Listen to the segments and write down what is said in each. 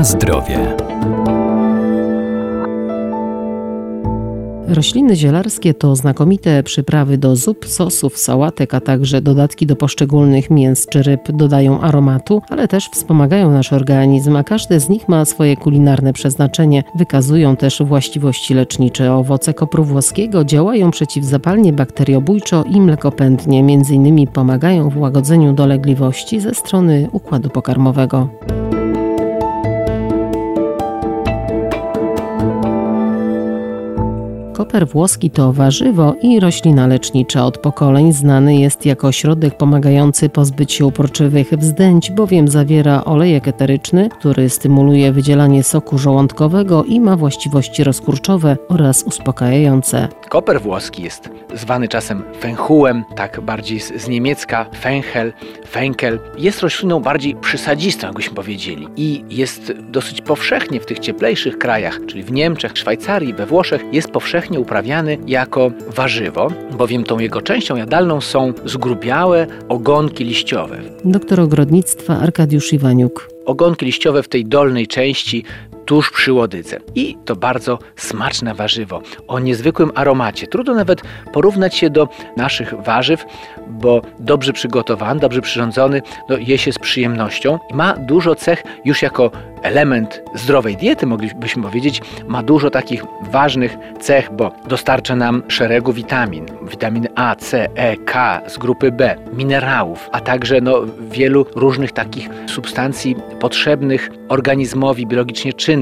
Na zdrowie. Rośliny zielarskie to znakomite przyprawy do zup, sosów, sałatek, a także dodatki do poszczególnych mięs czy ryb dodają aromatu, ale też wspomagają nasz organizm, a każde z nich ma swoje kulinarne przeznaczenie. Wykazują też właściwości lecznicze. Owoce kopru włoskiego działają przeciwzapalnie, bakteriobójczo i mlekopędnie. Między innymi pomagają w łagodzeniu dolegliwości ze strony układu pokarmowego. Koper włoski to warzywo i roślina lecznicza. Od pokoleń znany jest jako środek pomagający pozbyć się uporczywych wzdęć, bowiem zawiera olejek eteryczny, który stymuluje wydzielanie soku żołądkowego i ma właściwości rozkurczowe oraz uspokajające. Koper włoski jest zwany czasem fenchułem, tak bardziej z, z niemiecka fenchel, fenkel. Jest rośliną bardziej przysadzistą, jakbyśmy powiedzieli. I jest dosyć powszechnie w tych cieplejszych krajach, czyli w Niemczech, Szwajcarii, we Włoszech, jest powszechnie uprawiany jako warzywo, bowiem tą jego częścią jadalną są zgrubiałe ogonki liściowe. Doktor ogrodnictwa Arkadiusz Iwaniuk. Ogonki liściowe w tej dolnej części tuż przy łodydze. I to bardzo smaczne warzywo o niezwykłym aromacie. Trudno nawet porównać się do naszych warzyw, bo dobrze przygotowany, dobrze przyrządzony, no, je się z przyjemnością. Ma dużo cech już jako element zdrowej diety, moglibyśmy powiedzieć, ma dużo takich ważnych cech, bo dostarcza nam szeregu witamin, witaminy A, C, E, K z grupy B, minerałów, a także no, wielu różnych takich substancji potrzebnych organizmowi biologicznie czynnych.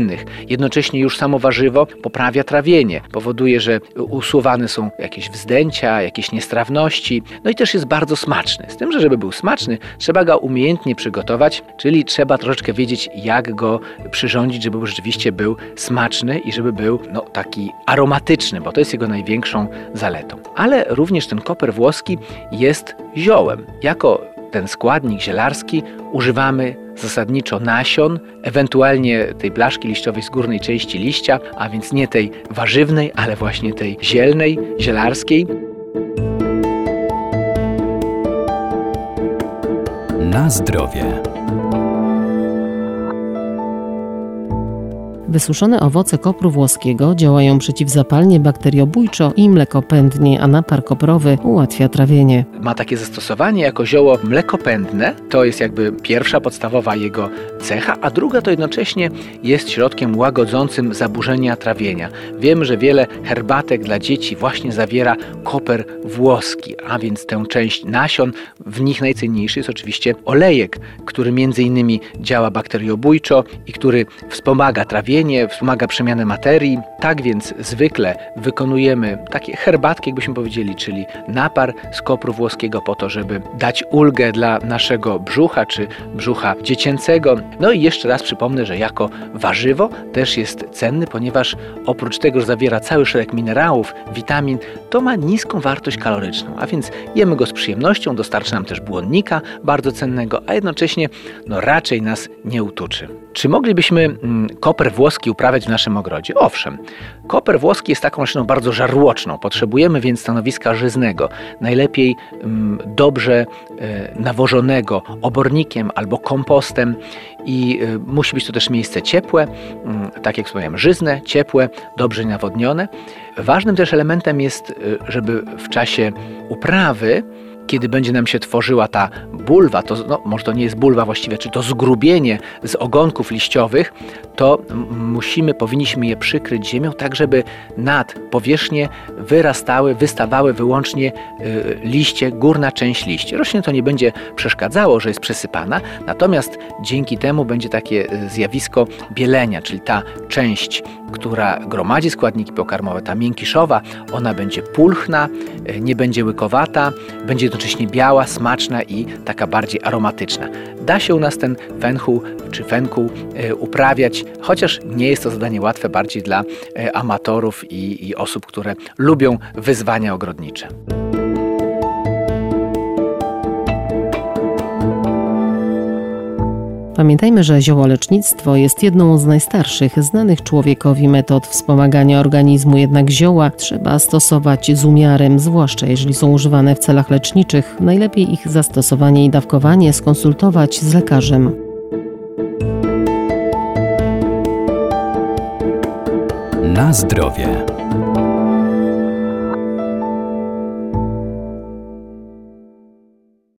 Jednocześnie już samo warzywo poprawia trawienie, powoduje, że usuwane są jakieś wzdęcia, jakieś niestrawności, no i też jest bardzo smaczny. Z tym, że żeby był smaczny, trzeba go umiejętnie przygotować, czyli trzeba troszeczkę wiedzieć, jak go przyrządzić, żeby rzeczywiście był smaczny i żeby był no, taki aromatyczny, bo to jest jego największą zaletą. Ale również ten koper włoski jest ziołem. Jako ten składnik zielarski używamy zasadniczo nasion, ewentualnie tej blaszki liściowej z górnej części liścia, a więc nie tej warzywnej, ale właśnie tej zielnej, zielarskiej. Na zdrowie. Wysuszone owoce kopru włoskiego działają przeciwzapalnie, bakteriobójczo i mlekopędnie, a napar koprowy ułatwia trawienie. Ma takie zastosowanie jako zioło mlekopędne, to jest jakby pierwsza podstawowa jego cecha, a druga to jednocześnie jest środkiem łagodzącym zaburzenia trawienia. Wiemy, że wiele herbatek dla dzieci właśnie zawiera koper włoski, a więc tę część nasion, w nich najcenniejszy jest oczywiście olejek, który między innymi działa bakteriobójczo i który wspomaga trawienie trawienie, wspomaga przemianę materii. Tak więc zwykle wykonujemy takie herbatki, jakbyśmy powiedzieli, czyli napar z kopru włoskiego po to, żeby dać ulgę dla naszego brzucha czy brzucha dziecięcego. No i jeszcze raz przypomnę, że jako warzywo też jest cenny, ponieważ oprócz tego, że zawiera cały szereg minerałów, witamin, to ma niską wartość kaloryczną, a więc jemy go z przyjemnością, dostarcza nam też błonnika bardzo cennego, a jednocześnie no, raczej nas nie utuczy. Czy moglibyśmy mm, koper włoski uprawiać w naszym ogrodzie? Owszem. Koper włoski jest taką rośliną bardzo żarłoczną. Potrzebujemy więc stanowiska żyznego. Najlepiej mm, dobrze e, nawożonego obornikiem albo kompostem i e, musi być to też miejsce ciepłe, mm, tak jak wspomniałem, żyzne, ciepłe, dobrze nawodnione. Ważnym też elementem jest, e, żeby w czasie uprawy kiedy będzie nam się tworzyła ta bulwa, to no, może to nie jest bulwa właściwie, czy to zgrubienie z ogonków liściowych, to musimy, powinniśmy je przykryć ziemią, tak żeby nad powierzchnię wyrastały, wystawały wyłącznie y, liście, górna część liści. Rośnie to nie będzie przeszkadzało, że jest przesypana, natomiast dzięki temu będzie takie y, zjawisko bielenia, czyli ta część, która gromadzi składniki pokarmowe, ta miękiszowa, ona będzie pulchna, y, nie będzie łykowata, będzie jednocześnie biała, smaczna i taka bardziej aromatyczna. Da się u nas ten fenchu czy fenku uprawiać chociaż nie jest to zadanie łatwe bardziej dla e, amatorów i, i osób, które lubią wyzwania ogrodnicze. Pamiętajmy, że ziołolecznictwo jest jedną z najstarszych znanych człowiekowi metod wspomagania organizmu, jednak zioła trzeba stosować z umiarem, zwłaszcza jeżeli są używane w celach leczniczych. Najlepiej ich zastosowanie i dawkowanie skonsultować z lekarzem. Na zdrowie.